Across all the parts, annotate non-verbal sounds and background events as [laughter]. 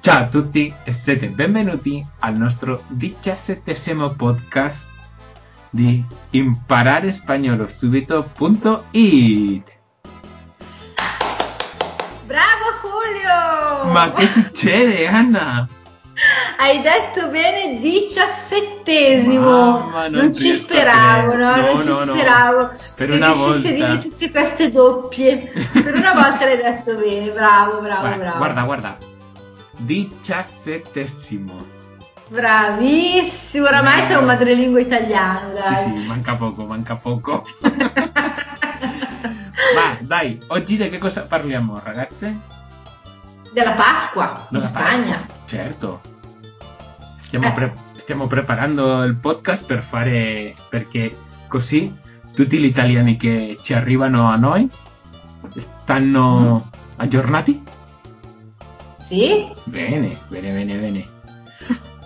Ciao a tutti e siete benvenuti al nostro diciassettesimo podcast di impararespagnolo.subito.it Bravo Julio! Ma che succede, Anna? Hai detto bene diciassettesimo. Mamma, non non ci ci speravo, no? No, Non ci no, no. speravo. Per che una riuscissi a volta. dirmi tutte queste doppie. Per una volta l'hai detto bene, bravo, bravo, Guarda, bravo. guarda, guarda. Diciassettesimo. Bravissimo, oramai sei un madrelingua italiano, Sì, dai. sì, manca poco, manca poco. [laughs] Ma dai, oggi di che cosa parliamo, ragazze? Della Pasqua, in Della Spagna. Pasqua. Certo. Stiamo, Eh. pre- stiamo preparando il podcast per fare perché così tutti gli italiani che ci arrivano a noi stanno aggiornati. Sì? Bene, bene, bene, bene.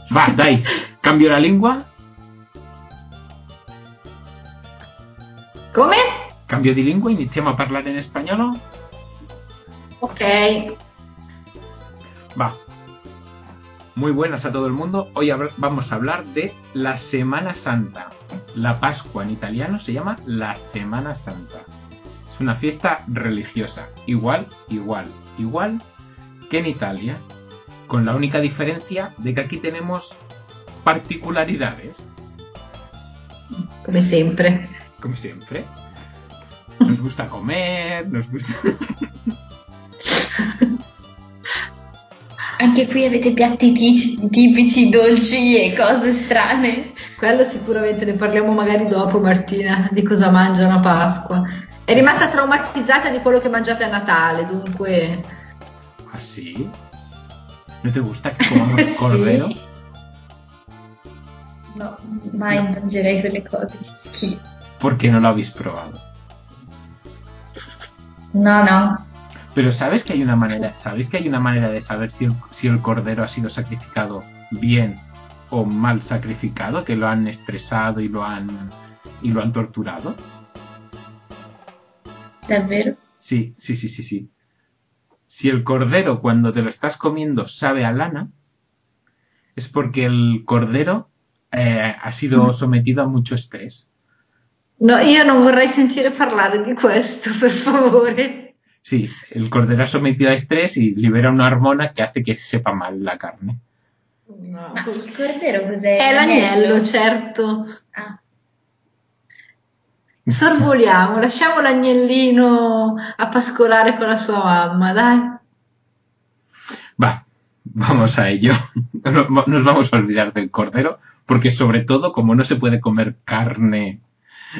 Va, dai, cambio la lingua, Come? cambio di lingua, iniziamo a parlare in spagnolo. Ok. Va. Muy buenas a todo el mundo. Hoy vamos a hablar de la Semana Santa. La Pascua en italiano se llama la Semana Santa. Es una fiesta religiosa. Igual, igual, igual que en Italia. Con la única diferencia de que aquí tenemos particularidades. Come sempre. Como siempre. Nos gusta comer, nos gusta... [laughs] Anche qui avete piatti tici- tipici, dolci e cose strane. Quello sicuramente ne parliamo magari dopo, Martina, di cosa mangiano a Pasqua. È rimasta traumatizzata di quello che mangiate a Natale, dunque. ¿Así? ¿No te gusta que comamos [laughs] cordero? No, mai mangerei quelle cose. Schifo. Porque no lo habéis probado. No, no. Pero sabes que hay una manera, sabéis que hay una manera de saber si el, si el cordero ha sido sacrificado bien o mal sacrificado, que lo han estresado y lo han y lo han torturado. Davvero? Sí, sí, sí, sí, sí. Si el cordero cuando te lo estás comiendo sabe a lana, es porque el cordero eh, ha sido sometido a mucho estrés. No, io non vorrei sentire parlare di questo, per favore. Sí, el cordero ha sometido a estrés y libera una hormona que hace que sepa mal la carne. No. Il cordero cos'è? È l'agnello, certo. Ah, Sorvoliamo, lasciamo l'agnellino a pascolare con la sua mamma, dai. Va, vamos a ello. No- [laughs] Nos vamos a olvidar del cordero, porque sobre todo, como no se puede comer carne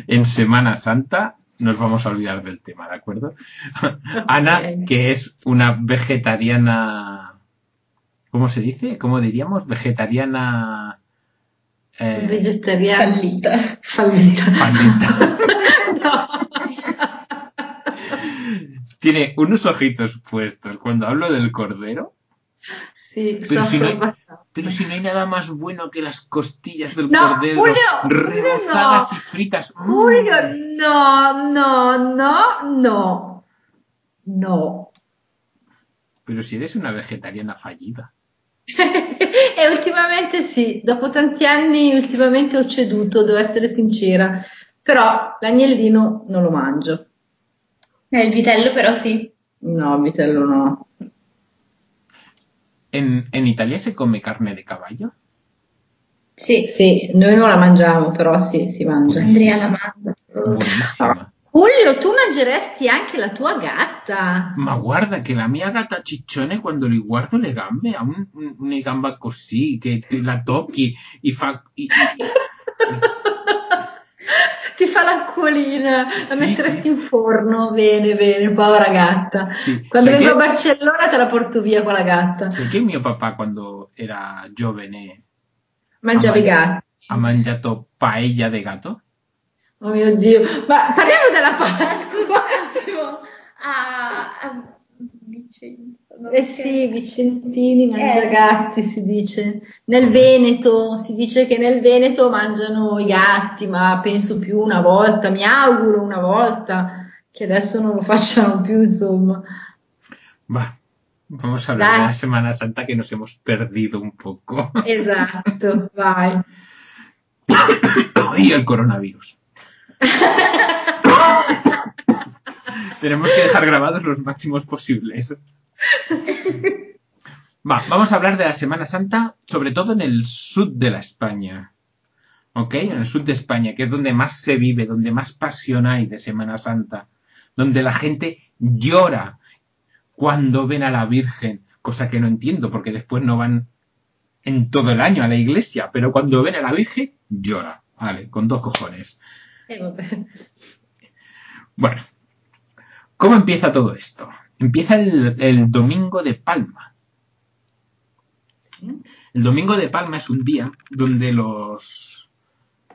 en Semana Santa, nos vamos a olvidar del tema, ¿de acuerdo? Ana, que es una vegetariana, ¿cómo se dice? ¿Cómo diríamos? Vegetariana... eh, Vegetariano. fallita. Fallita. Fallita. Tiene unos ojitos puestos cuando hablo del cordero, Sì, Pero si no- abbastanza. pero si no hay nada más bueno que las costillas del No, cordero Julio, Julio, rebozadas no. y fritas. Mm. Julio, no, no, no, no. No. Pero si eres una vegetariana fallida. e [laughs] ultimamente sì, dopo tanti anni ultimamente ho ceduto, devo essere sincera. Però l'agnellino non lo mangio. Eh, il vitello però sì. No, vitello no. ¿En, en Italia se come carne de caballo? Sì. Sì, noi non la mangiamo, però sì, si mangia. Andrea la mangia. Buenísima. Julio, tu mangeresti anche la tua gatta. Ma guarda che la mia gatta ciccione quando li guardo le gambe ha un- un- una gamba così che te la tocchi e fa... i- i- [laughs] Ti fa l'acquolina, la Sì, metteresti sì. in forno. Bene, bene, povera gatta. sì. Quando Sai vengo a che- Barcellona te la porto via con la gatta. sai che mio papà quando era giovane Mangiavi i gatti. ha mangiato paella de gato? Oh mio Dio. Ma parliamo della Pasqua. Scusa un attimo. Ah, ah, Vicenza. Eh che- sì, Vicentini mangia Eh. gatti, si dice. Nel Veneto, si dice che nel Veneto mangiano i gatti, ma penso più una volta, mi auguro una volta, che adesso non lo facciano più, insomma. Va, Vamos a hablar de Dai. la Semana Santa que nos hemos perdido un poco. Esatto, vai. y el coronavirus. [laughs] Tenemos que dejar grabados los máximos posibles. [laughs] Va, vamos a hablar de la Semana Santa, sobre todo en el sur de la España. ¿Ok? En el sur de España, que es donde más se vive, donde más pasión hay de Semana Santa. Donde la gente llora cuando ven a la Virgen, cosa que no entiendo, porque después no van en todo el año a la iglesia, pero cuando ven a la Virgen, llora. Vale, con dos cojones. Bueno, ¿cómo empieza todo esto? Empieza el, el domingo de Palma. El domingo de Palma es un día donde los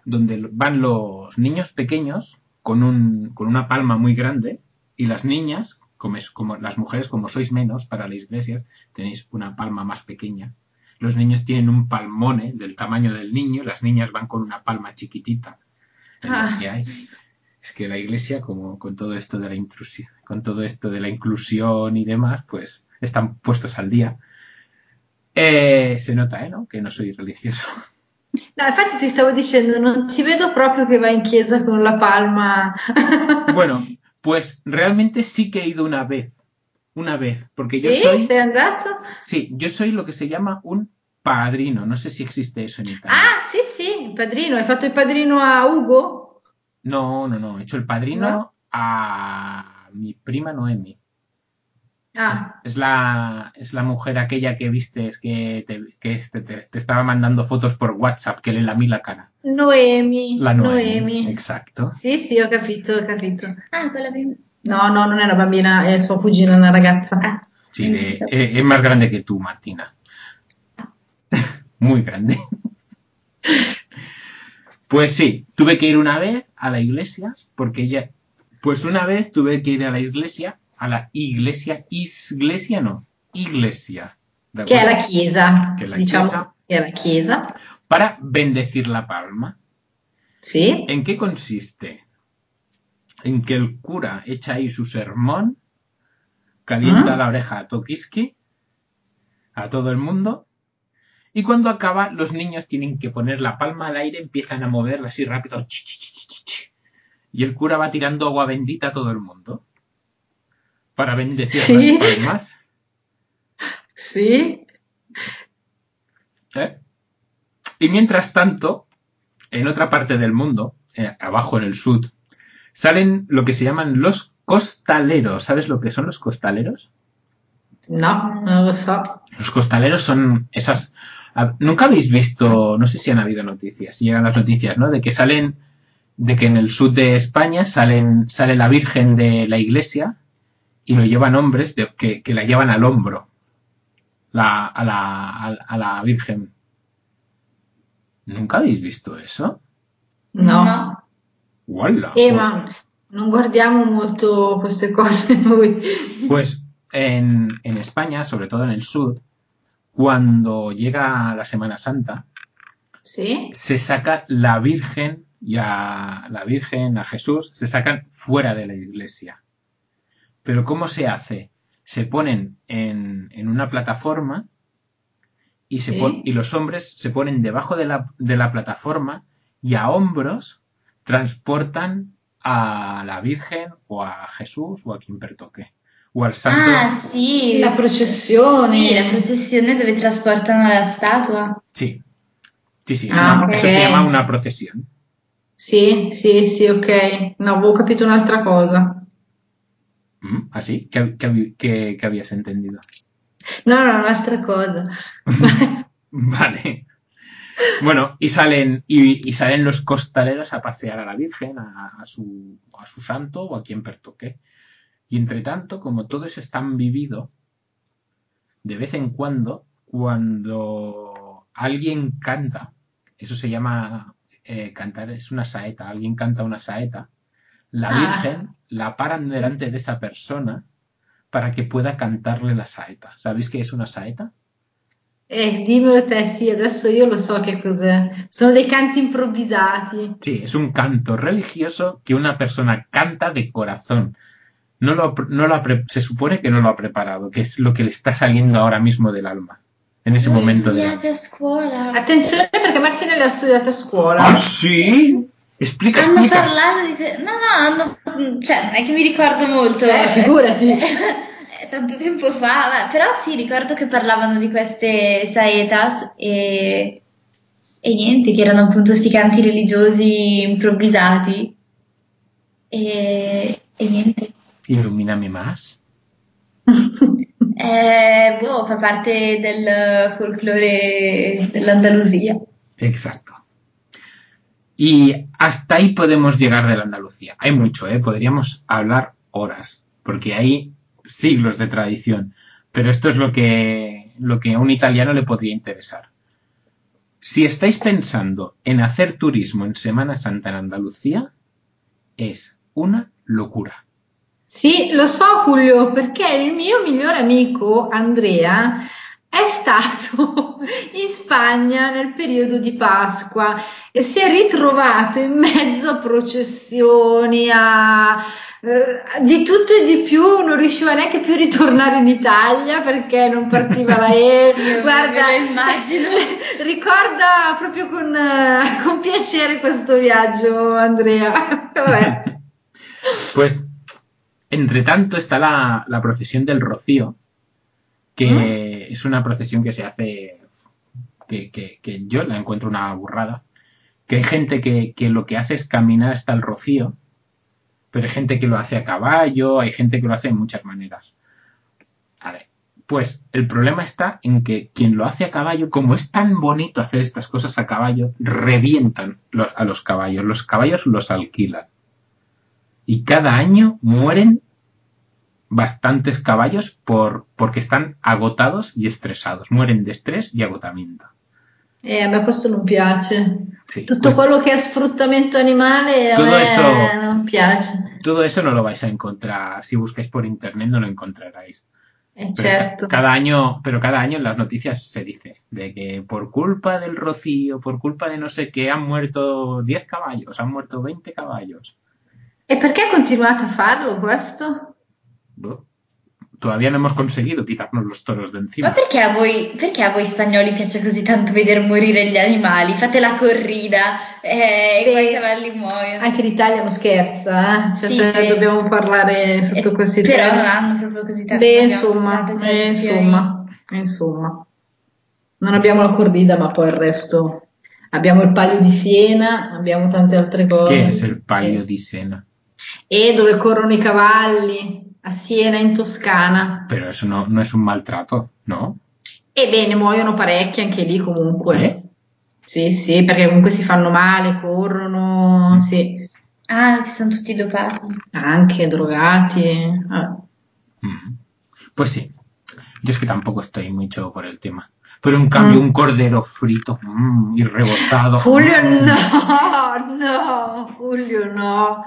donde van los niños pequeños con, un, con una palma muy grande y las niñas, como, es, como las mujeres, como sois menos para las iglesias, tenéis una palma más pequeña. Los niños tienen un palmone del tamaño del niño, las niñas van con una palma chiquitita. Ah. que hay. Es que la iglesia, como con todo esto de la intrusión, con todo esto de la inclusión y demás, pues están puestos al día. Eh, se nota, ¿eh? ¿no? Que no soy religioso. No, infatti ti stavo dicendo, non ti vedo proprio che vai in chiesa con la palma. [laughs] Bueno, pues realmente sí que he ido una vez. Una vez. Porque yo Sì? soy. Sei andato? Sí, yo soy lo que se llama un padrino. No sé si existe eso en Italia. Ah, sì, il padrino. Hai fatto il padrino a Ugo? No, no, no. He hecho el padrino ¿No? a mi prima Noemi. Ah, Es la, es la mujer aquella que viste que, te, que este- te, te estaba mandando fotos por WhatsApp, que le lamí la cara. Noemi. La Noemi. Noemi. Exacto. Sì, sì, ho capito, ho capito. Ah, quella bimba. No, no, non è una bambina, è sua cugina, una ragazza. Ah, Sí, de- sí. eh, es más grande que tú, Martina. [laughs] Muy grande. Pues sí, tuve que ir una vez a la iglesia, porque ya, pues una vez tuve que ir a la iglesia, a la iglesia, iglesia no, iglesia, ¿de Che è la chiesa, Che è la diciamo chiesa. che è la chiesa. Para bendecir la palma. Sì. ¿En qué consiste? En que el cura echa ahí su sermón, calienta la oreja a Tokiski, a todo el mundo, y cuando acaba, los niños tienen que poner la palma al aire, empiezan a moverla así rápido, y el cura va tirando agua bendita a todo el mundo para bendecir Sí. las palmas. Sì. ¿eh? Y mientras tanto, en otra parte del mundo, eh, abajo en el sur, salen lo que se llaman los costaleros. ¿Sabes lo que son los costaleros? No, non lo so. Los costaleros son esas... Nunca habéis visto, no sé si han habido noticias, si llegan las noticias, ¿no? De que salen, de que en el sur de España salen, sale la Virgen de la iglesia y lo llevan hombres de- que, que la llevan al hombro, la, a, la, a, a la Virgen. ¿Nunca habéis visto eso? No. ¡Wala! Eh, ma non guardiamo molto queste cose noi. [laughs] Pues en, en España, sobre todo en el sur, cuando llega la Semana Santa, Sì? se saca la Virgen y a la Virgen, a Jesús, se sacan fuera de la iglesia. Pero ¿cómo se hace? Se ponen en, en una plataforma y, se Sí. pon- y los hombres se ponen debajo de la, de la plataforma y a hombros transportan a la Virgen o a Jesús o a quien pertoque. O al santo. Ah, sì. La processione. Sì, la processione dove trasportano la statua. Sí. Sí, sí. es Ah, una-. Eso se llama una procesión. Sì, sì, sì, ok. No, avevo capito un'altra cosa. Mm, ¿Así? ¿Qué, qué, qué- qué habías entendido? No, no, un'altra cosa. [laughs] Vale. Bueno, y salen, y, y salen los costaleros a pasear a la Virgen, a, a su, a su santo o a quien pertoque. Y entre tanto, como todo eso es tan vivido, de vez en cuando, cuando alguien canta, eso se llama eh, cantar, es una saeta, alguien canta una saeta, la Ah. Virgen la paran delante de esa persona para que pueda cantarle la saeta. ¿Sabéis qué es una saeta? Eh, dimmelo te, sì, adesso io lo so che cos'è. Sono dei canti improvvisati. Sí, es un canto religioso que una persona canta de corazón. no lo, no lo ha se supone que no lo ha preparado, que es lo que le está saliendo ahora mismo del alma, en ese L'ho momento studiate alma. a scuola. Attenzione perché Martina le ha studiato a scuola. ¿Ah, sí? Explica, Hanno explica. parlato di... que- No, no, hanno... Cioè, non è che mi ricordo molto. Eh, figurati. [laughs] È tanto tempo fa, però sì, ricordo che parlavano di queste saetas e... E niente, che erano appunto sti canti religiosi improvvisati. E, e niente. Ilumíname más. [laughs] Eh, boh, parte del folklore dell'Andalusia. Exacto. Y hasta ahí podemos llegar de la Andalucía. Hay mucho, ¿eh? Podríamos hablar horas, porque hay siglos de tradición. Pero esto es lo que, lo que a un italiano le podría interesar. Si estáis pensando en hacer turismo en Semana Santa en Andalucía, es una locura. Sì, lo so Julio, perché il mio migliore amico Andrea è stato [laughs] in Spagna nel periodo di Pasqua e si è ritrovato in mezzo a processioni, a eh, di tutto e di più, non riusciva neanche più a ritornare in Italia perché non partiva l'aereo. [laughs] Guarda, immagino. [laughs] ricorda proprio con, eh, con piacere questo viaggio, Andrea. Vabbè. Pues, entre tanto, está la, la procesión del Rocío, que es una procesión que se hace, que, que- que yo la encuentro una burrada, que hay gente que, que lo que hace es caminar hasta el Rocío, pero hay gente que lo hace a caballo, hay gente que lo hace de muchas maneras. Pues el problema está en que quien lo hace a caballo, como es tan bonito hacer estas cosas a caballo, revientan a los caballos. Los caballos los alquilan. Y cada año mueren bastantes caballos por, porque están agotados y estresados. Mueren de estrés y agotamiento. Eh, a me questo non piace. Sí, Tutto pues quello che è sfruttamento animale a Todo me eso- non piace. todo eso no lo vais a encontrar. Si buscáis por internet no lo encontraréis. Eh, certo. ca- Cada año, pero cada año en las noticias se dice de que por culpa del rocío, por culpa de no sé qué, han muerto 10 caballos, han muerto 20 caballos. E perché continuate a farlo questo? Boh. Todavía no hemos conseguido quitarnos los toros de Ma perché a voi, perché a voi spagnoli piace così tanto vedere morire gli animali? Fate la corrida eh, Sì. e i cavalli muoiono. Anche l'Italia non scherza, eh? Cioè, Sì, dobbiamo parlare sotto Eh, questi Però non termini. hanno proprio così tanto. Beh, insomma, eh, insomma, eh, insomma. Non abbiamo la corrida, ma poi il resto. Abbiamo il Palio di Siena, abbiamo tante altre cose. ¿Qué es el palio di Sena? E dove corrono i cavalli, a Siena, in Toscana. Pero eso no, no es un maltrato, ¿no? Ebbene, muoiono parecchi anche lì comunque. Sì, sì, perché comunque si fanno male, corrono, sì, Ah, sono tutti dopati. anche drogati. ah. Mm. Pues sí. Yo es que tampoco estoy mucho por el tema. Pero en cambio, Mm. un cordero frito mm, y rebozado. Julio mm, no, no, Julio no.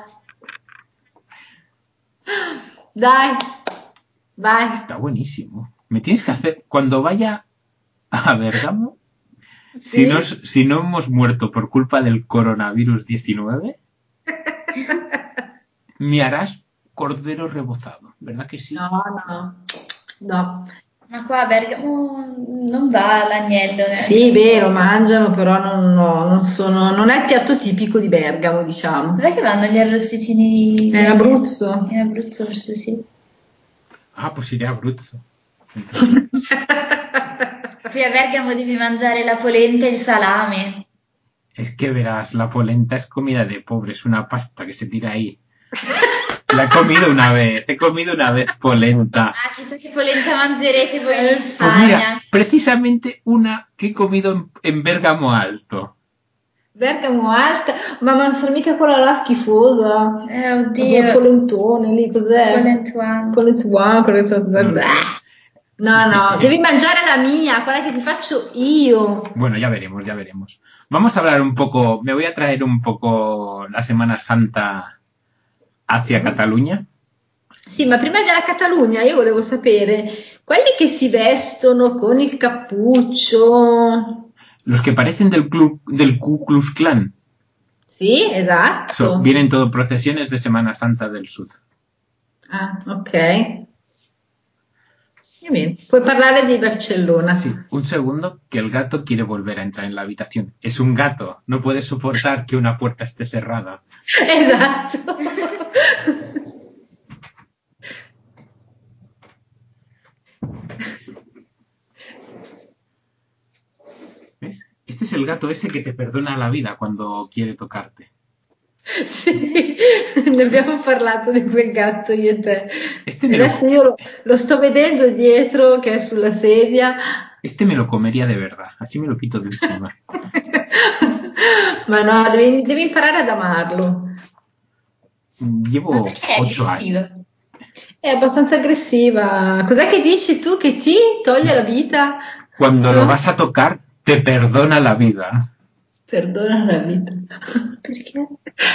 Dai, vai. Está buenísimo. Me tienes que hacer. Cuando vaya a Bergamo, si, Sí. no, es- si no hemos muerto por culpa del coronavirus 19, [laughs] me harás cordero rebozado, ¿verdad que sí? No, no, no. Ma qua a Bergamo non va l'agnello. neanche Sì, un vero, mangiano, però non, no, non sono, non è il piatto tipico di Bergamo, diciamo. Dov'è che vanno gli arrosticini di... È in Abruzzo. In Abruzzo forse sì. Ah, a Abruzzo. [laughs] Qui a Bergamo devi mangiare la polenta e il salame. es que verás, la polenta es comida de pobres, una pasta que se tira ahí. [laughs] La he comido una vez, he comido una vez polenta. Ah, chissà che polenta mangerete voi in Pues Spagna. mira, precisamente una que he comido en, en Bergamo Alto. Bergamo alta, ma non sarà mica quella là schifosa. Eh, Il oddio. polentone lì, cos'è? Polentuano. Polentuano, quello che sta-. No, no, devi mangiare la mia, quella che ti faccio io. Bueno, ya veremos, ya veremos. Vamos a hablar un poco, me voy a traer un poco la Semana Santa hacia Cataluña. Sì, ma prima della Catalogna io volevo sapere, quelli che si vestono con il cappuccio, Los que parecen del, club, del Ku Klux Klan. sì, esatto. So- vienen todo procesiones de Semana Santa del Sur. Ah, ok. Bien, puoi parlare di Barcellona. Sí, un segundo, que el gato quiere volver a entrar en la habitación. Es un gato, no puede soportar que una puerta esté cerrada. [laughs] Esatto. Es el gato ese que te perdona la vida cuando quiere tocarte. [laughs] Sì, [laughs] ne abbiamo parlato di quel gatto io e te. Este me, lo, Adesso io lo, lo sto vedendo dietro che è sulla sedia. este me lo comería de verdad, así me lo quito de encima. [laughs] Ma no, devi, devi imparare ad amarlo. Ma Llevo perché è ocho años. aggressiva? È abbastanza aggressiva. Cos'è che dici tu che ti toglie la vita? Cuando lo No? vas a tocar, te perdona la vida. Perdona la vita. Perché?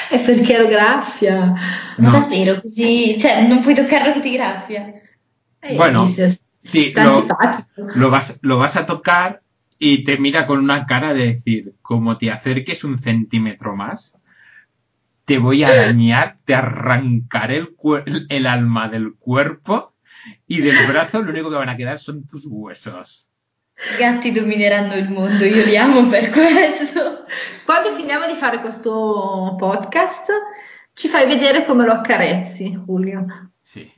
È perché lo graffia. Ma No. davvero così? Cioè, non puoi toccarlo che ti graffia? Eh, Bueno, sí, lo- vas, lo vas a tocar y te mira con una cara de decir, como te acerques un centímetro más, te voy a dañar, te arrancaré el, el alma del cuerpo y del brazo lo único que van a quedar son tus huesos. I gatti domineranno il mondo, io li amo per [laughs] questo. Quando finiamo di fare questo podcast, ci fai vedere come lo accarezzi, Julio. Sí.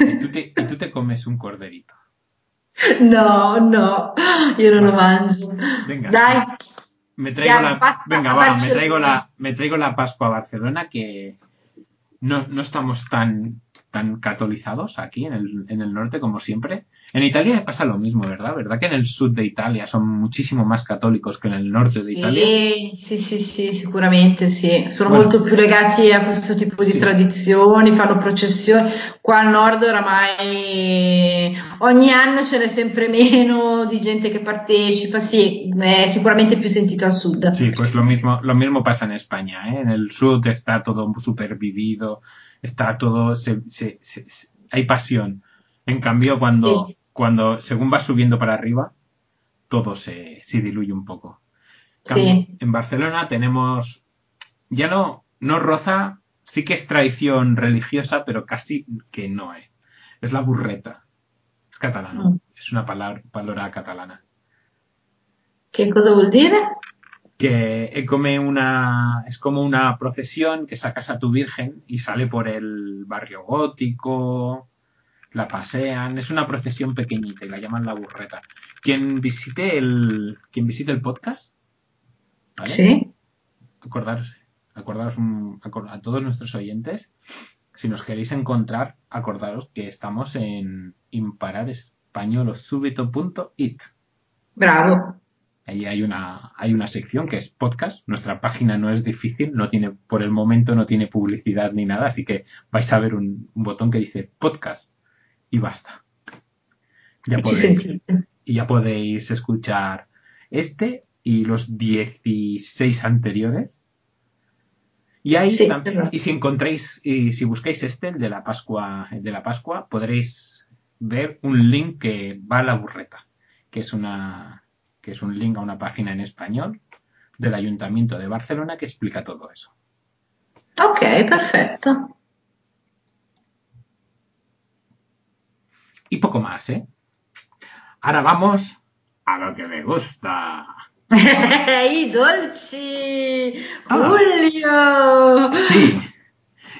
Y tú te, comes un corderito. [laughs] No, no, io non lo mangio. Venga. Dai, Me traigo Ya, la, Pascua venga, va, me Barcelona. traigo la, me traigo la Pascua a Barcelona que no, no estamos tan, tan catolizados aquí en el, en el norte como siempre. En Italia pasa lo mismo, ¿verdad? ¿Verdad que en el sur de Italia son muchísimo más católicos que en el norte de Italia? Sì, sì, sì, sì, sicuramente sì. Sono Guarda. molto più legati a questo tipo di Sì. tradizioni, fanno processioni. Qua al nord oramai ogni anno ce n'è sempre meno di gente che partecipa, sì, è sicuramente più sentito al sud. Sí, pues lo mismo, lo mismo pasa en España, ¿eh? En el sur está todo súper vivido, está todo, se, se- se- se- hay pasión. En cambio, cuando, Sí. Cuando, según vas subiendo para arriba, todo se, se diluye un poco. Cambio, Sí. En Barcelona tenemos, ya no, no roza, sí que es tradición religiosa, pero casi que no es. Es la burreta. Es catalano. Mm. Es una palabra, palabra catalana. Che cosa vuol dire? que es como una es como una procesión que sacas a tu virgen y sale por el barrio gótico la pasean es una procesión pequeñita y la llaman la burreta quien visite el quien visite el podcast ¿vale? Sì. acordaros acordaros un- a todos nuestros oyentes si nos queréis encontrar acordaros que estamos en impararespañolosúbito.it Bravo. Ahí hay una, hay una sección que es podcast. Nuestra página no es difícil, no tiene, por el momento no tiene publicidad ni nada, así que vais a ver un, un botón que dice podcast y basta. Ya podéis, y ya podéis escuchar este y los 16 anteriores. Y ahí Sí, tam- es verdad. y si encontráis, y si buscáis este, el de la Pascua, el de la Pascua, podréis ver un link que va a la burreta, que es una, que es un link a una página en español del Ayuntamiento de Barcelona que explica todo eso. Ok, perfetto. Y poco más, ¿eh? Ahora vamos a lo que me gusta. [laughs] I dolci! Ah. Julio! Sí.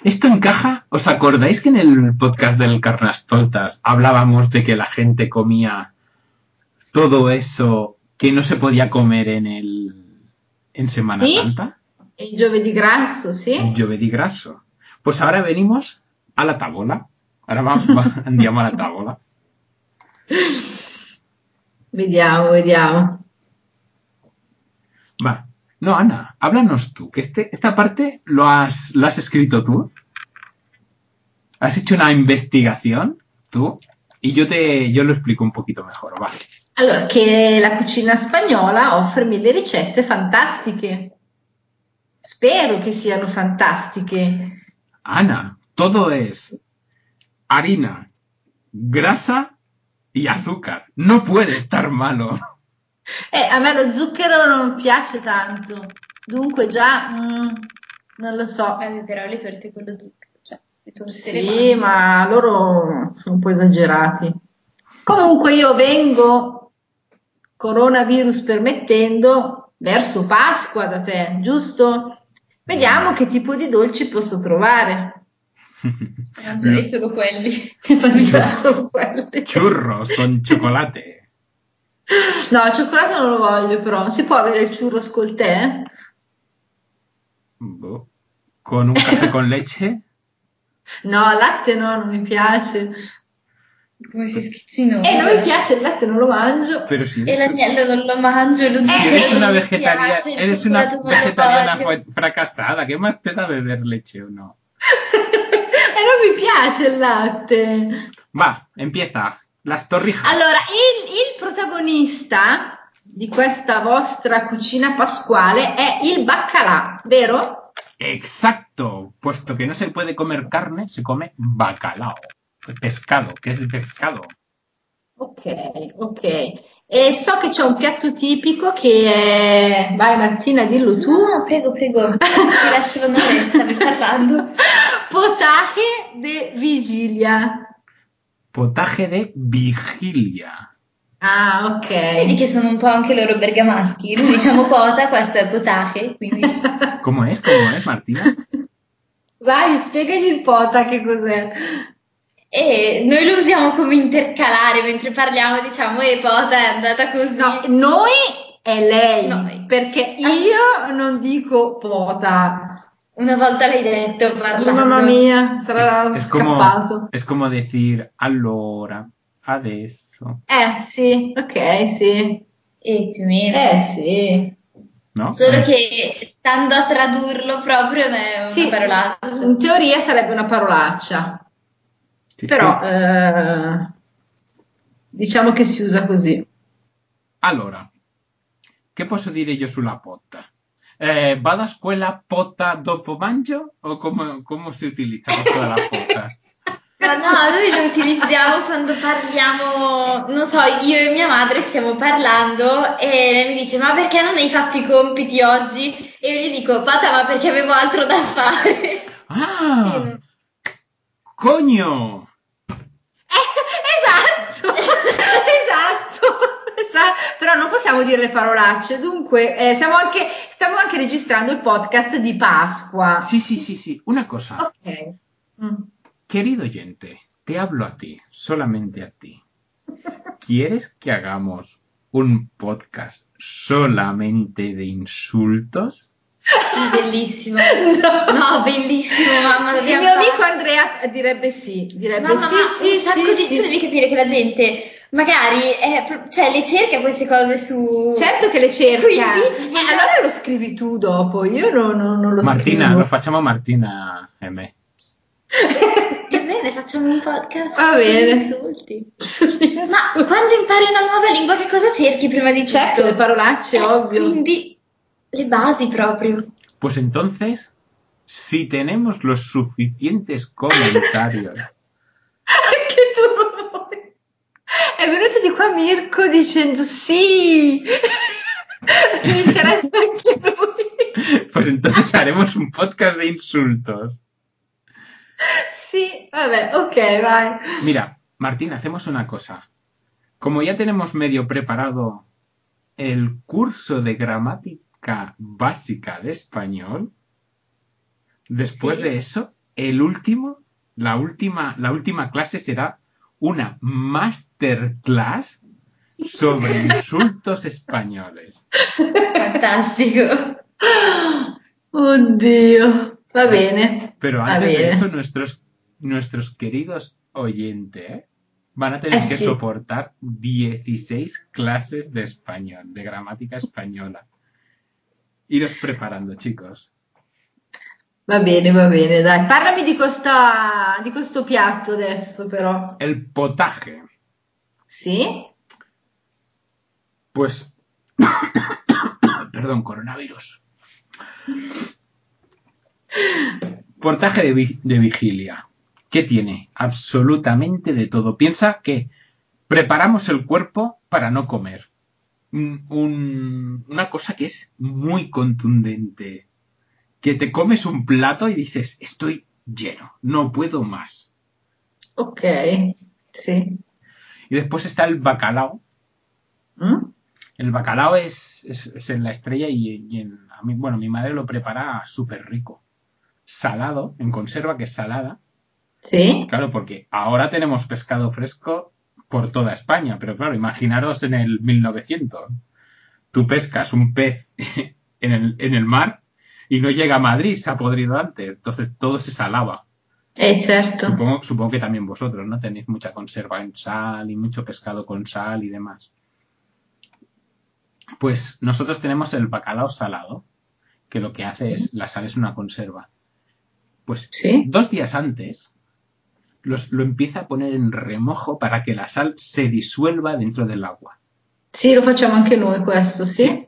Esto encaja. ¿Os acordáis que en el podcast del Carnastoltas hablábamos de que la gente comía todo eso que no se podía comer en el en Semana Sí. Santa? Il giovedì grasso, sì? El grasso. Pues ahora venimos a la tabola. Ahora va, va- andiamo a la tabola. Vediamo, vediamo. Va. No, Ana, háblanos tú, que este, esta parte lo has, lo has escrito tú. ¿Has hecho una investigación tú? Y yo te, yo lo explico un poquito mejor, va. Allora, che la cucina spagnola offre mille ricette fantastiche. Spero che siano fantastiche. Ana, todo es harina, grasa y azúcar. No puede estar malo. Eh, a me lo zucchero non piace tanto. Dunque già, mm, non lo so. Vabbè, però le torte con lo zucchero, cioè, le Sì, mani. ma loro sono un po' esagerati. Comunque io vengo, coronavirus permettendo, verso Pasqua da te, giusto? Vediamo che tipo di dolci posso trovare. Mangerei solo quelli. [laughs] Solo quelli. Churros con chocolate. No, il cioccolato non lo voglio però. Si può avere il churros col tè? Boh. Con un café con leche. No, latte no, non mi piace. Come si schizzinoso. E non mi piace il latte, non lo mangio. Pero si E l'agnello non lo mangio, lo si zucchero eres una non mi vegetaria- piace, eres una non vegetariana fracasada, ¿qué más te da beber leche o no? [laughs] E non mi piace il latte. Va, empieza. Las torrijas. Allora, il, il protagonista di questa vostra cucina pasquale è il baccalà, vero? Exacto. Puesto que no se puede comer carne, se come bacalao. Pescado, que es pescado. Ok, ok. E so che c'è un piatto tipico che è... Vai Martina, dillo tu. No, no, prego, prego, [laughs] ti lascio l'onore, stavi parlando. [laughs] Potaje de vigilia. Potaje de vigilia. Ah, Vedi ok. che sono un po' anche loro bergamaschi. Noi diciamo pota, questo è potaje, quindi... ¿Cómo es? ¿Cómo es, Martina? [laughs] Vai, spiegagli il pota che cos'è. E noi lo usiamo come intercalare mentre parliamo, diciamo, e pota è andata così. No, noi è lei, Noi. perché io non dico pota. Una volta l'hai detto parlando. Mamma mia, sarà como, scappato. es como decir allora, adesso, Eh, sì, ok, sì. E più o meno. Eh, sì. ¿no? Solo Eh, che stando a tradurlo proprio è una Sì, parolaccia. in teoria sarebbe una parolaccia. Però eh, diciamo che si usa così. Allora, che posso dire io sulla potta? Eh, vado a scuola potta dopo mangio? O come, come si utilizza questo della potta? [laughs] Ma no, noi lo utilizziamo quando parliamo, non so, io e mia madre stiamo parlando e lei mi dice ma perché non hai fatto i compiti oggi? E io gli dico, Pata, ma perché avevo altro da fare? Ah, [laughs] Sì. coño! esatto, esatto, esatto. Però non possiamo dire le parolacce, dunque eh, siamo anche, stiamo anche registrando il podcast di Pasqua. Sí, sí, sí, sí. Una cosa. Ok. Mm. Querido oyente, te hablo a ti, solamente a ti. ¿Quieres que hagamos un podcast solamente de insultos? Sì, bellissimo. No. No, bellissimo, mamma. Il dobbiamo mio amico Andrea direbbe sì, direbbe Mamma, sì, ma sì, un sacco sì, di... sì. Tu devi capire che la gente magari è pro- cioè, le cerca queste cose su... Certo che le cerca. Quindi- Eh, allora lo scrivi tu dopo, io non, non- non lo Martina, scrivo. lo facciamo Martina e me. [laughs] Va bene, facciamo un podcast Va bene. insulti. Ma quando impari una nuova lingua che cosa cerchi prima di Certo, tutto? le parolacce, Eh, ovvio. Quindi le basi proprio. Pues entonces, si tenemos los suficientes comentarios È venuto di qua Mirko dicendo sì. Mi interessa anche lui. Pues entonces haremos un podcast de insultos. Sì, vabbè, ok, vai. Mira, Martín, hacemos una cosa. Como ya tenemos medio preparado el curso de gramática básica de español, después Sí. de eso, el último, la última, la última clase será una masterclass sobre insultos españoles. Fantastico. Oddio. Va bene. Pero Va antes de bene. eso, nuestros, nuestros queridos oyentes van a tener Eh, que sí. soportar 16 clases de español, de gramática española. Iros preparando, chicos. Va bene, va bene, dai. Parlami di, questa, di questo piatto adesso, però. El potaje. Sì? Pues. [coughs] Perdón, coronavirus. Portaje de, vi- de vigilia. ¿Qué tiene? Absolutamente de todo. Piensa que preparamos el cuerpo para no comer. Un- un- una cosa que es muy contundente. Que te comes un plato y dices, estoy lleno, no puedo más. Ok, sì. Y después está el bacalao. Mm? El bacalao es, es, es en la estrella y, y en, a mí, bueno, mi madre lo prepara súper rico. Salado, en conserva, que es salada. Sì? Claro, porque ahora tenemos pescado fresco por toda España, pero claro, imaginaros en el 1900. Tú pescas un pez [laughs] en el, en el mar y no llega a Madrid, se ha podrido antes, entonces todo se salaba. Eh, certo. Supongo, supongo que también vosotros, ¿no? Tenéis mucha conserva en sal y mucho pescado con sal y demás. Pues nosotros tenemos el bacalao salado, que lo que hace Sí. es, la sal es una conserva. Pues Sì? dos días antes los, lo empieza a poner en remojo para que la sal se disuelva dentro del agua. Sì, lo facciamo anche noi questo, sì?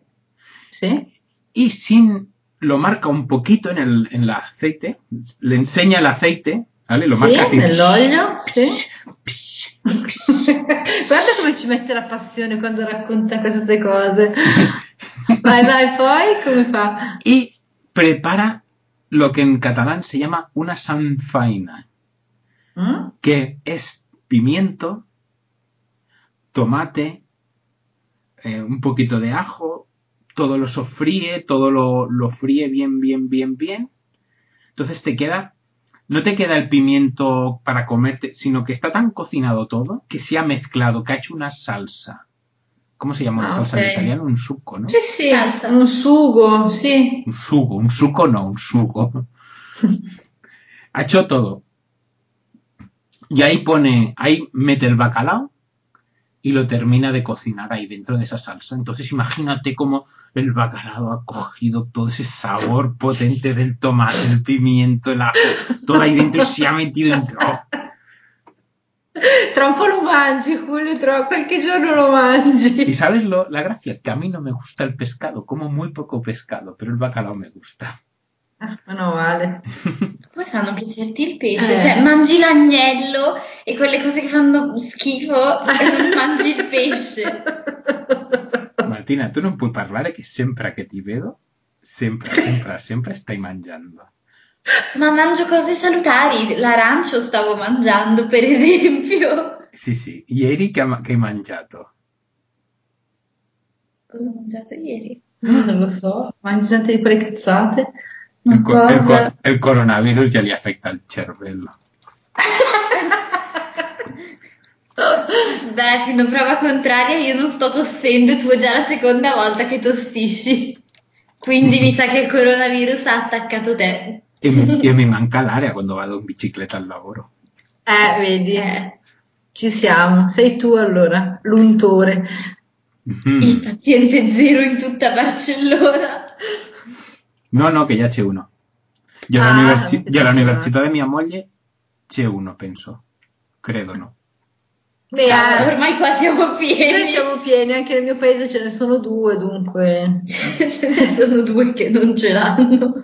Sì? Y sin, lo marca un poquito en el, en el aceite, le enseña el aceite, ¿vale? Lo marca así. nell'olio, sì. Psh, Guarda come ci mette la passione quando racconta queste cose. Vai, vai, poi come fa? y prepara lo que en catalán se llama una sanfaina, Mm? que es pimiento, tomate, eh, un poquito de ajo, todo lo sofríe, todo lo, lo fríe bien, bien, bien, bien. Entonces te queda, no te queda el pimiento para comerte, sino que está tan cocinado todo que se ha mezclado, que ha hecho una salsa. ¿Cómo se llama una Ah, salsa ok. en italiano? Un succo, ¿no? Sì, Salsa. un sugo, sì. Un sugo, un suco no, un sugo. [laughs] ha hecho todo. Y ahí pone, ahí mete el bacalao y lo termina de cocinar ahí dentro de esa salsa. Entonces imagínate cómo el bacalao ha cogido todo ese sabor potente del tomate, el pimiento, el ajo, todo ahí dentro y se ha metido dentro. Tra un po' lo mangi, Julio, tra qualche giorno lo Y mangi. sabes lo, la gracia, que a mí no me gusta el pescado, como muy poco pescado, pero el bacalao me gusta. Ah, meno male. [laughs] Come fanno a piacerti il pesce? Eh. Cioè, mangi l'agnello e quelle cose che fanno schifo e non [laughs] mangi il pesce. Martina, tu non puoi parlare che sempre che ti vedo, sempre, sempre, sempre stai mangiando. Ma mangio cose salutari. L'arancio stavo mangiando, per esempio. Sì, sì. Ieri che, che hai mangiato? Cosa ho mangiato ieri? Non lo so, mangi sempre di quelle cazzate. Co- cosa... il coronavirus già gli affetta il cervello. [laughs] Beh, fino a prova contraria io non sto tossendo e tu è già la seconda volta che tossisci. Quindi mi sa che il coronavirus ha attaccato te. E mi, e mi manca l'aria quando vado in bicicletta al lavoro. Eh, vedi, Eh, ci siamo. Sei tu allora, l'untore. Mhm. il paziente zero in tutta Barcellona. No, no, che già c'è uno. Io Ah, all'universi- avete io già all'università di mia moglie c'è uno, penso. Credo, no? Beh, Cavolo, eh, ormai qua siamo [laughs] noi pieni. siamo pieni, anche nel mio paese ce ne sono due, dunque. [laughs] Ce ne sono due che non ce l'hanno.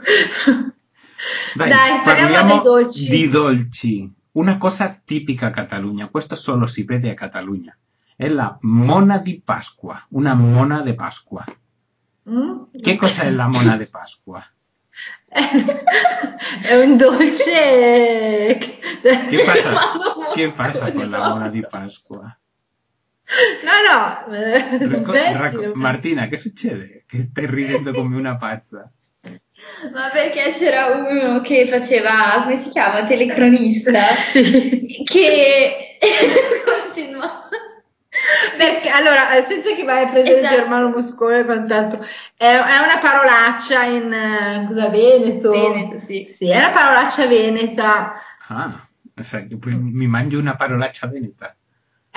Dai, parliamo dei dolci. di dolci. Una cosa tipica a Catalunya, questo solo si vede a Catalunya. È la mona di Pasqua, una mona de Pasqua. Mm? Che cos'è la mona de Pasqua? [laughs] È un dolce. Che passa, [laughs] Ma non che passa con la mona di Pasqua? No, no, eh, Racco- racco- Martina, che succede? Che stai ridendo come una pazza. Ma perché c'era uno che faceva, come si chiama, telecronista, Sì. che [laughs] continua. [laughs] Perché allora, eh, senza che vai a prendere Esatto. Germano Muscone e quant'altro, è, è una parolaccia in eh, cosa Veneto? Veneto, sì. Sì, è una parolaccia veneta. Ah, poi mi mangio una parolaccia veneta.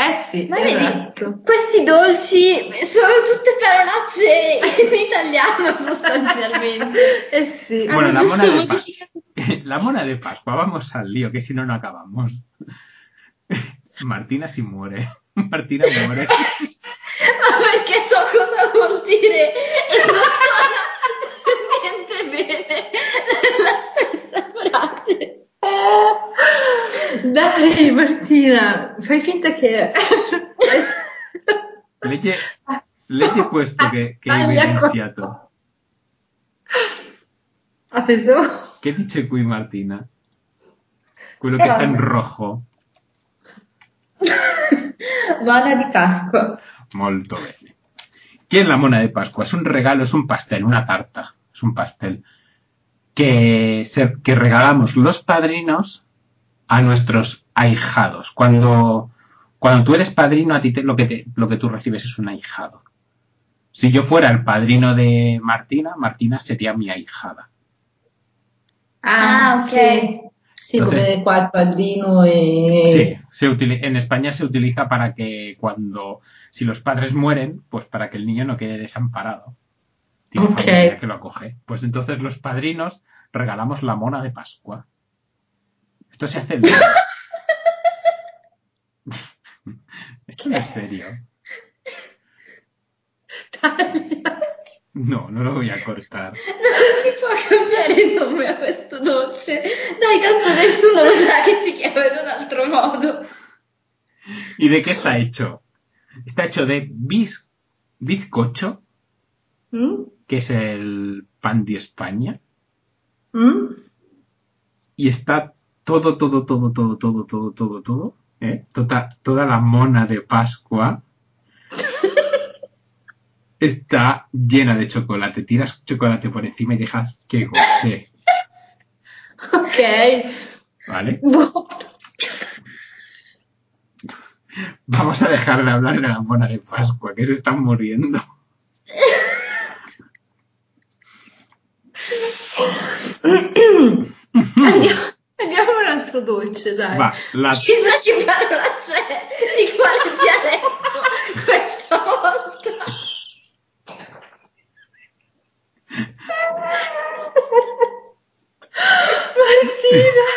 Eh sì, Ma esatto. vedi, questi dolci sono tutte parolacce in italiano [laughs] sostanzialmente. Eh sì. Bueno, la mona de. [laughs] La mona de Pascua, vamos al lío, que si no, no acabamos. Martina si muere. Martina muere. [laughs] Ma perché so cosa vuol dire e non suona niente bene [laughs] la stessa frase. Dai Martina, fai finta che... [laughs] Legge, legge questo che, che hai evidenziato. Ah, pensavo... Che dice qui Martina? quello che sta in rojo. Buona di Pasqua. Molto bene. ¿Qué es la mona de Pascua? Es un regalo, es un pastel, una tarta. Es un pastel que, se- que regalamos los padrinos a nuestros ahijados. Cuando, cuando tú eres padrino, a ti te- lo, que te- lo que tú recibes es un ahijado. Si yo fuera el padrino de Martina, Martina sería mi ahijada. Ah, ok. Sì, Entonces- come qua il padrino e... Sí, se utili- en España se utiliza para que cuando, si los padres mueren, pues para que el niño no quede desamparado. Tiene Ok. familia que lo acoge. Pues entonces los padrinos regalamos la mona de Pascua. Esto se hace el. [laughs] Esto no es serio. No, no lo voy a cortar. Non si può cambiare il nome a questo dolce. Dai, tanto nessuno lo sa che si chiama in un altro modo. ¿Y de qué está hecho? Está hecho de bizcocho, ¿Mm? que es el pan de España. ¿Mm? Y está todo, todo, todo, todo, todo, todo, todo, todo. ¿eh? Toda, toda la mona de Pascua [laughs] está llena de chocolate. Tiras chocolate por encima y dejas que goce. Ok. ¿vale? [laughs] Vamos a dejar de hablar de la mona de Pascua, que se están muriendo. Andiamo, andiamo un altro dolce, dai. Va, la, Chissà che parola c'è, di quale dialetto questa volta. Martina!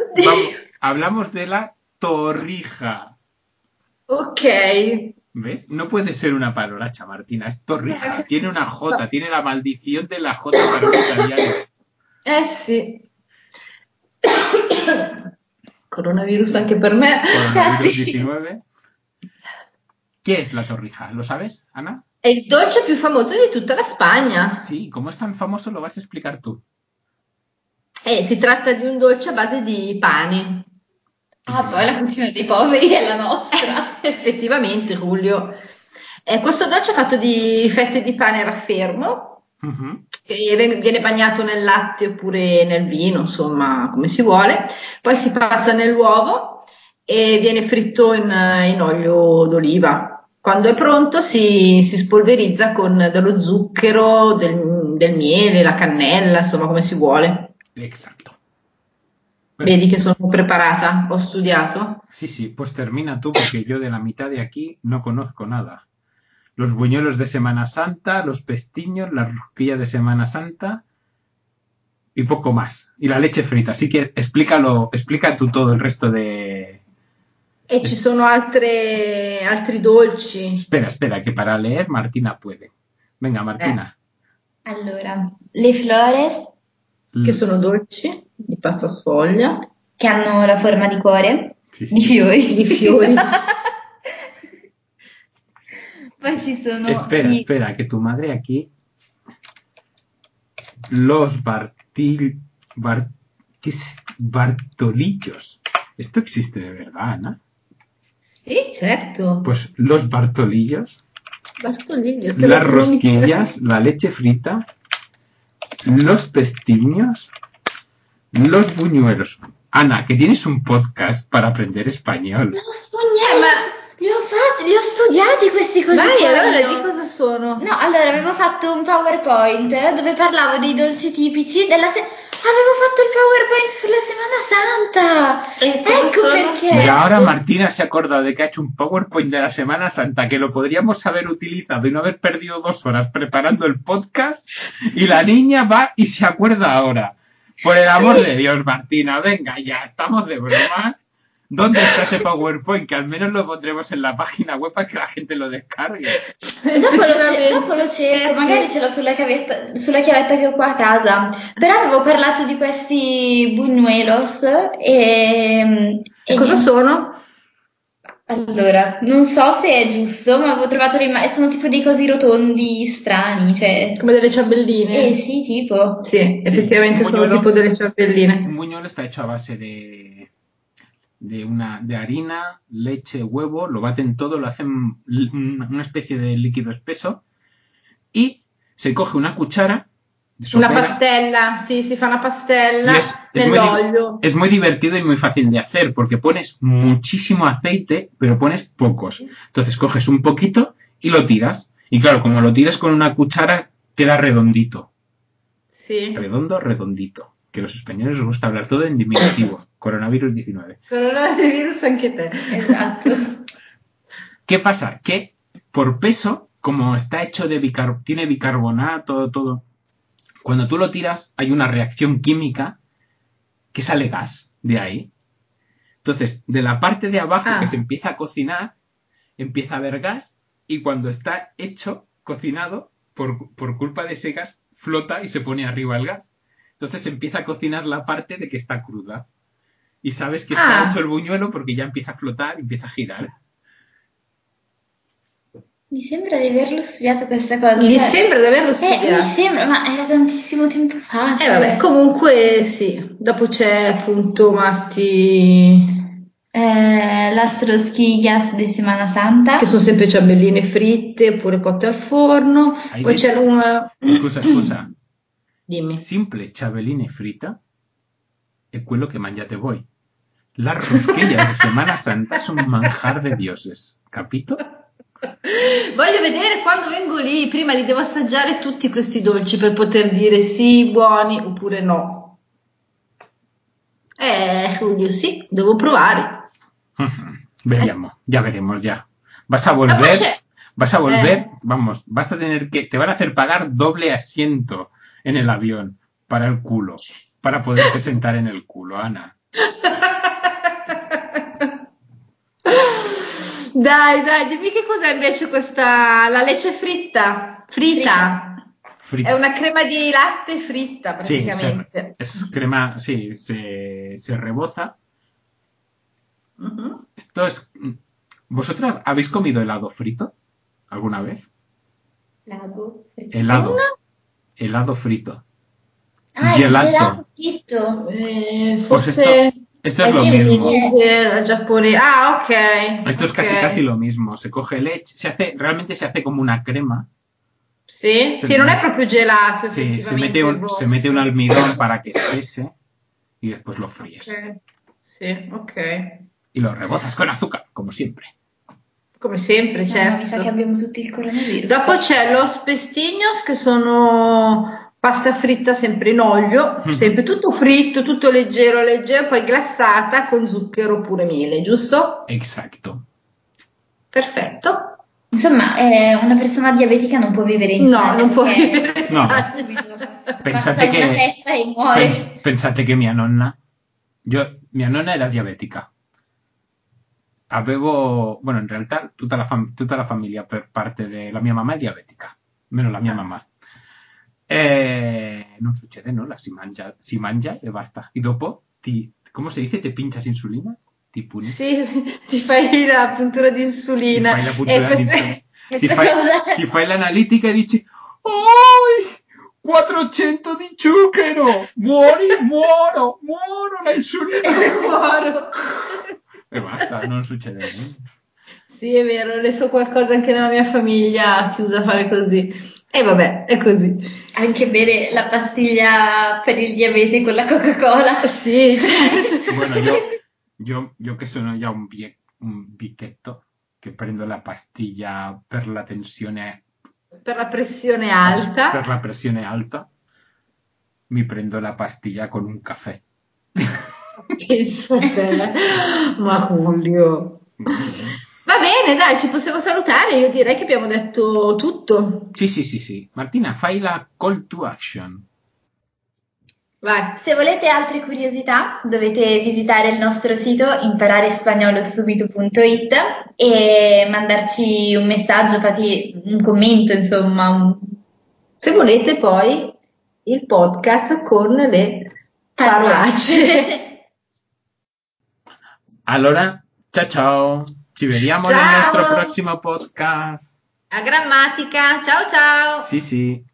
Oddio. vamos, hablamos de la torrija. Ok. ¿Ves? No puede ser una parolacha, Martina, es torrija. [laughs] Tiene una J, tiene la maldición de la J para un italiano. Eh sì. Coronavirus anche per me. Coronavirus [laughs] 19. ¿Qué es la torrija? ¿Lo sabes, Ana? È il dolce più famoso di tutta la Spagna. Sí, como es tan famoso lo vas a explicar tú. Eh, si tratta di un dolce a base di pane. Ah, poi la cucina dei poveri è la nostra. [laughs] Effettivamente, Giulio. Eh, questo dolce è fatto di fette di pane raffermo, Ujú. che viene bagnato nel latte oppure nel vino, insomma, come si vuole. Poi si passa nell'uovo e viene fritto in, in olio d'oliva. Quando è pronto si, si spolverizza con dello zucchero, del, del miele, la cannella, insomma, come si vuole. Exacto. Vedi che sono preparata, ho studiato. Sí, sí, pues termina tú porque yo de la mitad de aquí no conozco nada. Los buñuelos de Semana Santa, los pestiños, la rosquilla de Semana Santa y poco más. Y la leche frita. Así que explícalo, explica tú todo el resto de... E ci sono altre, altri dolci. Espera, espera, que para leer Martina puede. Venga, Martina. Allora, le flores che sono dolci di pasta sfoglia, che hanno la forma di cuore, Sí, di sí. fiori. di fiori. Poi ci sono Espera, i- espera, que tu madre aquí. Los Bartil. Bar- ¿qué es? Bartolillos. ¿Esto existe de verdad, Ana? Sì, certo. Pues los Bartolillos, Bartoliglio, se las rosquillas, la leche frita, los pestiños, los buñuelos. Ana, que tienes un podcast para aprender español. Los pugnali, li ho fatti, li ho studiati questi cose Vai, allora di cosa sono? No, allora avevo fatto un PowerPoint dove parlavo dei dolci tipici della se- Avevo fatto il PowerPoint sulla Semana Santa. E Ecco sono? perché. Y ahora Martina se acordado de que ha hecho un PowerPoint de la Semana Santa que lo podríamos haber utilizado y no haber perdido dos horas preparando el podcast. Y la niña va y se acuerda ahora. Por el amor de Dios, Martina, venga ya, estamos de broma. ¿Dónde está ese PowerPoint? Que al menos lo pondremos en la página web para que la gente lo descargue. Dopo lo, ce- Effettivamente. dopo lo cerco, sì. magari ce l'ho sulla chiavetta, sulla chiavetta che ho qua a casa. Però avevo parlato di questi buñuelos e, E cosa sono? Allora, non so se è giusto, ma avevo trovato le immagini, sono tipo dei cosi rotondi strani, cioè... Come delle ciambelline. Eh sì, tipo. Sì, effettivamente sono buñuelo- tipo delle ciambelline. Un buñuelo está hecho a base de, de, una, de harina, leche, huevo, lo baten todo, lo hacen una especie de líquido espeso y se coge una cuchara Una pastella, sì, si fa una pastella es, es muy, di- nell'olio. es muy divertido y muy fácil de hacer porque pones muchísimo aceite, pero pones pocos. Entonces coges un poquito y lo tiras. Y claro, como lo tiras con una cuchara, queda redondito. Sì. Redondo, redondito. Que a los españoles les gusta hablar todo en diminutivo. [coughs] Coronavirus 19. Coronavirus anche te. Esatto. ¿Qué pasa? Que por peso, como está hecho de bicarbonato, tiene bicarbonato, todo, cuando tú lo tiras hay una reacción química que sale gas de ahí. Entonces, de la parte de abajo Ah. que se empieza a cocinar, empieza a haber gas y cuando está hecho, cocinado, por, por culpa de ese gas, flota y se pone arriba el gas. Entonces se empieza a cocinar la parte de que está cruda. Y sabes que está Ah. hecho el buñuelo porque ya empieza a flotar, empieza a girar. Mi sembra di averlo studiato questa cosa. Mi cioè- sembra di averlo Eh, mi studiato. sembra, ma era tantissimo tempo fa. Eh cioè. vabbè, comunque sì. Dopo c'è appunto Marti, Eh, las rosquillas de Semana Santa. che sono sempre ciambelline fritte oppure cotte al forno. Hai Poi visto? c'è un... Scusa, scusa. [clears throat] Dimmi. Simple ciabeline frita è quello che mangiate voi. Las rosquillas de Semana Santa sono un manjar de dioses. Capito? Voglio vedere quando vengo lì, prima li devo assaggiare tutti questi dolci per poter dire sì, buoni oppure no. Eh, Giulio, sì, devo provare. [laughs] Veríamos, ya veremos ya. Vas a Ah, volver, poi c'è- vas a volver, Eh. vamos, vas a tener que, te van a hacer pagar doble asiento en el avión para el culo, para poderte sentar en el culo, Ana. [laughs] Dai, dai, dimmi che cos'è invece questa, la lecce fritta, fritta. Frita. È una crema di latte fritta praticamente. es crema, sí, se, se reboza. Mhm. Esto es. ¿Vosotras habéis comido helado frito alguna vez? Helado. Una? Helado frito. Ah, il Gelato. gelato fritto. Eh, Pues forse esto, es lo mismo. Ah, ok. Esto es casi casi lo mismo. Se coge leche, se hace, realmente se hace como una crema. Sì, Se- sì, non è proprio gelato, Sí, se mete, un, vostro. se mete un almidón para que espese y después lo fríes. Ok. Sì, ok. Y lo rebozas con azúcar, como siempre. Come sempre, certo. mi sa che abbiamo tutti il coronavirus. Dopo c'è los pestignos che sono pasta fritta sempre in olio, Mhm. sempre tutto fritto, tutto leggero, leggero, poi glassata con zucchero oppure miele, giusto? Exacto. Perfetto. Insomma, eh, una persona diabetica non può vivere in No, non può vivere in No. Subito Pensate che- una festa e muore. Pens- pensate che mia nonna, yo, mia nonna era diabetica. Avevo, bueno, in realtà tutta la, fam- tutta la famiglia per parte della mia mamma è diabetica, meno la mia mamma. E non succede nulla, si mangia, si mangia e basta. E dopo ti, come si dice, te pinchas insulina? Ti puni? Sì, ti fai la puntura di Ti insulina. fai la e puntura di queste- insulina. [laughs] Ti Questa fai, cosa- ti fai l'analitica e dici «Oi! 400 di zucchero! Muori, muoro, muoro la insulina!» [laughs] Muoro. [laughs] E basta, non succede niente. Sì, è vero, ne so qualcosa anche nella mia famiglia, si usa fare così. E vabbè, è così. Anche bere la pastiglia per il diabete con la Coca-Cola. Sì, certo. [laughs] Bueno, yo, yo, yo que sono ya un, vie- un vichetto, che prendo la pastilla per la tensione, Per la pressione alta. per la pressione alta, mi prendo la pastilla con un caffè. Pensa te. [laughs] Ma Julio. Va bene, dai, ci possiamo salutare. Io direi che abbiamo detto tutto. Sì, sì, sì, sì. Martina, fai la call to action. Vai. Se volete altre curiosità dovete visitare il nostro sito imparerespagnolo.subito.it e mandarci un messaggio, fate un commento, insomma. Se volete poi il podcast con le parolacce. [laughs] [laughs] Allora, ciao ciao. Ci vediamo Ciao. nel nostro prossimo podcast. A grammatica, ciao ciao! Sì, sì.